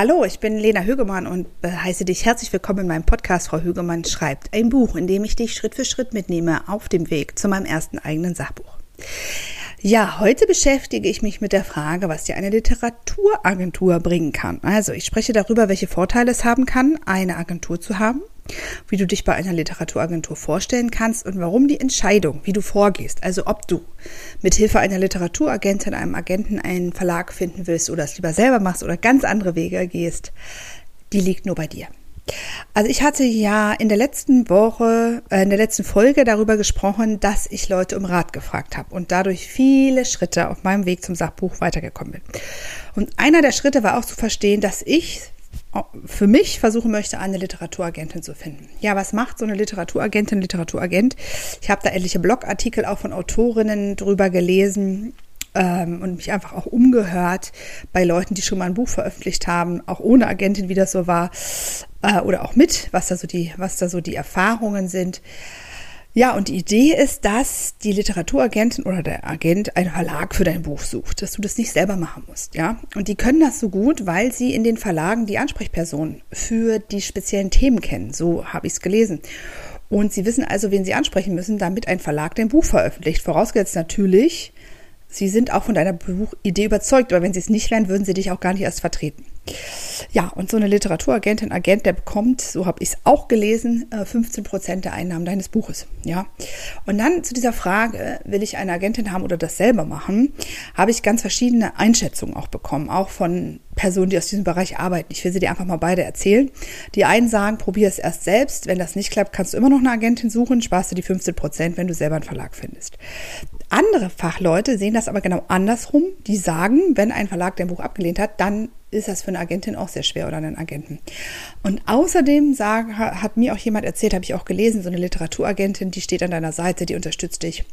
Hallo, ich bin Lena Högemann und heiße dich herzlich willkommen in meinem Podcast Frau Högemann schreibt. Ein Buch, in dem ich dich Schritt für Schritt mitnehme auf dem Weg zu meinem ersten eigenen Sachbuch. Ja, heute beschäftige ich mich mit der Frage, was dir eine Literaturagentur bringen kann. Also ich spreche darüber, welche Vorteile es haben kann, eine Agentur zu haben wie du dich bei einer Literaturagentur vorstellen kannst und warum die Entscheidung, wie du vorgehst, also ob du mit Hilfe einer Literaturagentin, einem Agenten einen Verlag finden willst oder es lieber selber machst oder ganz andere Wege gehst, die liegt nur bei dir. Also ich hatte ja in der letzten Woche, äh, in der letzten Folge darüber gesprochen, dass ich Leute um Rat gefragt habe und dadurch viele Schritte auf meinem Weg zum Sachbuch weitergekommen bin. Und einer der Schritte war auch zu verstehen, dass ich für mich versuchen möchte, eine Literaturagentin zu finden. Ja, was macht so eine Literaturagentin, Literaturagent? Ich habe da etliche Blogartikel auch von Autorinnen drüber gelesen ähm, und mich einfach auch umgehört bei Leuten, die schon mal ein Buch veröffentlicht haben, auch ohne Agentin, wie das so war, äh, oder auch mit, was da so die, was da so die Erfahrungen sind. Ja, und die Idee ist, dass die Literaturagentin oder der Agent einen Verlag für dein Buch sucht, dass du das nicht selber machen musst, ja. Und die können das so gut, weil sie in den Verlagen die Ansprechperson für die speziellen Themen kennen. So habe ich es gelesen. Und sie wissen also, wen sie ansprechen müssen, damit ein Verlag dein Buch veröffentlicht. Vorausgesetzt natürlich, sie sind auch von deiner Buchidee überzeugt, aber wenn sie es nicht wären, würden sie dich auch gar nicht erst vertreten. Ja, und so eine Literaturagentin, Agent, der bekommt, so habe ich es auch gelesen, 15 äh, Prozent der Einnahmen deines Buches. Ja, und dann zu dieser Frage, will ich eine Agentin haben oder das selber machen, habe ich ganz verschiedene Einschätzungen auch bekommen, auch von Personen, die aus diesem Bereich arbeiten. Ich will sie dir einfach mal beide erzählen. Die einen sagen, probier es erst selbst. Wenn das nicht klappt, kannst du immer noch eine Agentin suchen, sparst du die 15 Prozent, wenn du selber einen Verlag findest. Andere Fachleute sehen das aber genau andersrum. Die sagen, wenn ein Verlag dein Buch abgelehnt hat, dann ist das für eine Agentin auch sehr schwer oder einen Agenten. Und außerdem sagen, hat mir auch jemand erzählt, habe ich auch gelesen, so eine Literaturagentin, die steht an deiner Seite, die unterstützt dich.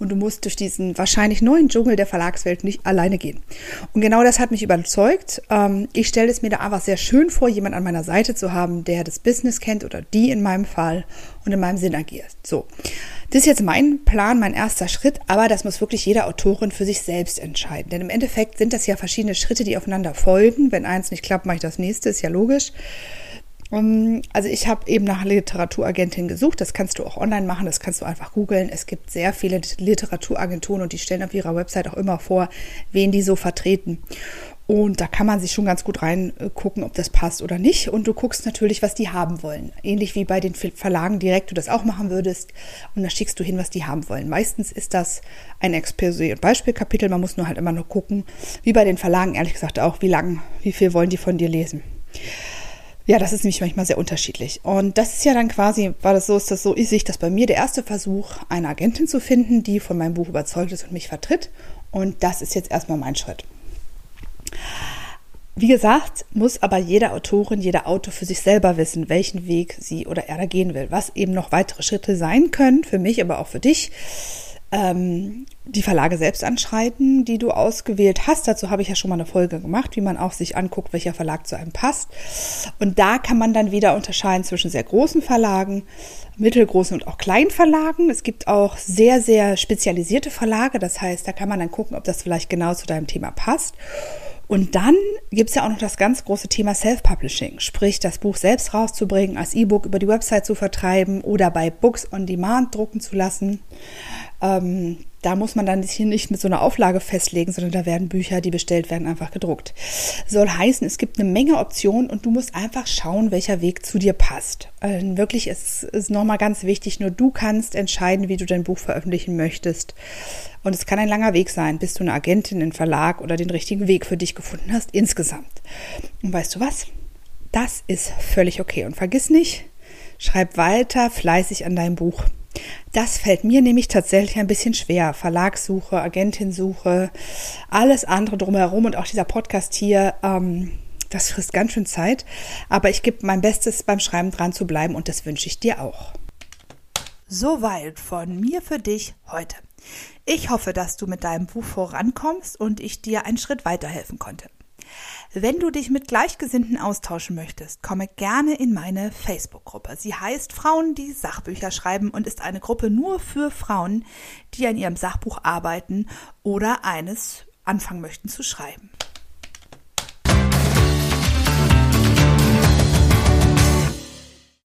Und du musst durch diesen wahrscheinlich neuen Dschungel der Verlagswelt nicht alleine gehen. Und genau das hat mich überzeugt. Ähm, ich stelle es mir da einfach sehr schön vor, jemand an meiner Seite zu haben, der das Business kennt oder die in meinem Fall und in meinem Sinn agiert. So. Das ist jetzt mein Plan, mein erster Schritt, aber das muss wirklich jede Autorin für sich selbst entscheiden. Denn im Endeffekt sind das ja verschiedene Schritte, die aufeinander folgen. Wenn eins nicht klappt, mache ich das nächste, ist ja logisch. Also ich habe eben nach Literaturagentin gesucht. Das kannst du auch online machen, das kannst du einfach googeln. Es gibt sehr viele Literaturagenturen und die stellen auf ihrer Website auch immer vor, wen die so vertreten. Und da kann man sich schon ganz gut reingucken, ob das passt oder nicht. Und du guckst natürlich, was die haben wollen. Ähnlich wie bei den Verlagen direkt du das auch machen würdest. Und da schickst du hin, was die haben wollen. Meistens ist das ein Exposé- und Beispielkapitel. Man muss nur halt immer nur gucken, wie bei den Verlagen, ehrlich gesagt auch, wie lang, wie viel wollen die von dir lesen. Ja, das ist nämlich manchmal sehr unterschiedlich. Und das ist ja dann quasi, war das so, ist das so, ist sich das bei mir der erste Versuch, eine Agentin zu finden, die von meinem Buch überzeugt ist und mich vertritt. Und das ist jetzt erstmal mein Schritt. Wie gesagt, muss aber jede Autorin, jeder Autor für sich selber wissen, welchen Weg sie oder er da gehen will. Was eben noch weitere Schritte sein können, für mich, aber auch für dich. Ähm, die Verlage selbst anschreiten, die du ausgewählt hast. Dazu habe ich ja schon mal eine Folge gemacht, wie man auch sich anguckt, welcher Verlag zu einem passt. Und da kann man dann wieder unterscheiden zwischen sehr großen Verlagen, mittelgroßen und auch kleinen Verlagen. Es gibt auch sehr, sehr spezialisierte Verlage. Das heißt, da kann man dann gucken, ob das vielleicht genau zu deinem Thema passt. Und dann gibt es ja auch noch das ganz große Thema Self-Publishing, sprich das Buch selbst rauszubringen, als E-Book über die Website zu vertreiben oder bei Books on Demand drucken zu lassen. Ähm, da muss man dann hier nicht mit so einer Auflage festlegen, sondern da werden Bücher, die bestellt werden, einfach gedruckt. Soll heißen, es gibt eine Menge Optionen und du musst einfach schauen, welcher Weg zu dir passt. Also wirklich ist es nochmal ganz wichtig, nur du kannst entscheiden, wie du dein Buch veröffentlichen möchtest. Und es kann ein langer Weg sein, bis du eine Agentin, einen Verlag oder den richtigen Weg für dich gefunden hast insgesamt. Und weißt du was? Das ist völlig okay. Und vergiss nicht, schreib weiter fleißig an deinem Buch. Das fällt mir nämlich tatsächlich ein bisschen schwer. Verlagssuche, Agentinsuche, alles andere drumherum und auch dieser Podcast hier, ähm, das frisst ganz schön Zeit. Aber ich gebe mein Bestes beim Schreiben dran zu bleiben und das wünsche ich dir auch. Soweit von mir für dich heute. Ich hoffe, dass du mit deinem Buch vorankommst und ich dir einen Schritt weiterhelfen konnte. Wenn du dich mit Gleichgesinnten austauschen möchtest, komme gerne in meine Facebook-Gruppe. Sie heißt Frauen, die Sachbücher schreiben und ist eine Gruppe nur für Frauen, die an ihrem Sachbuch arbeiten oder eines anfangen möchten zu schreiben.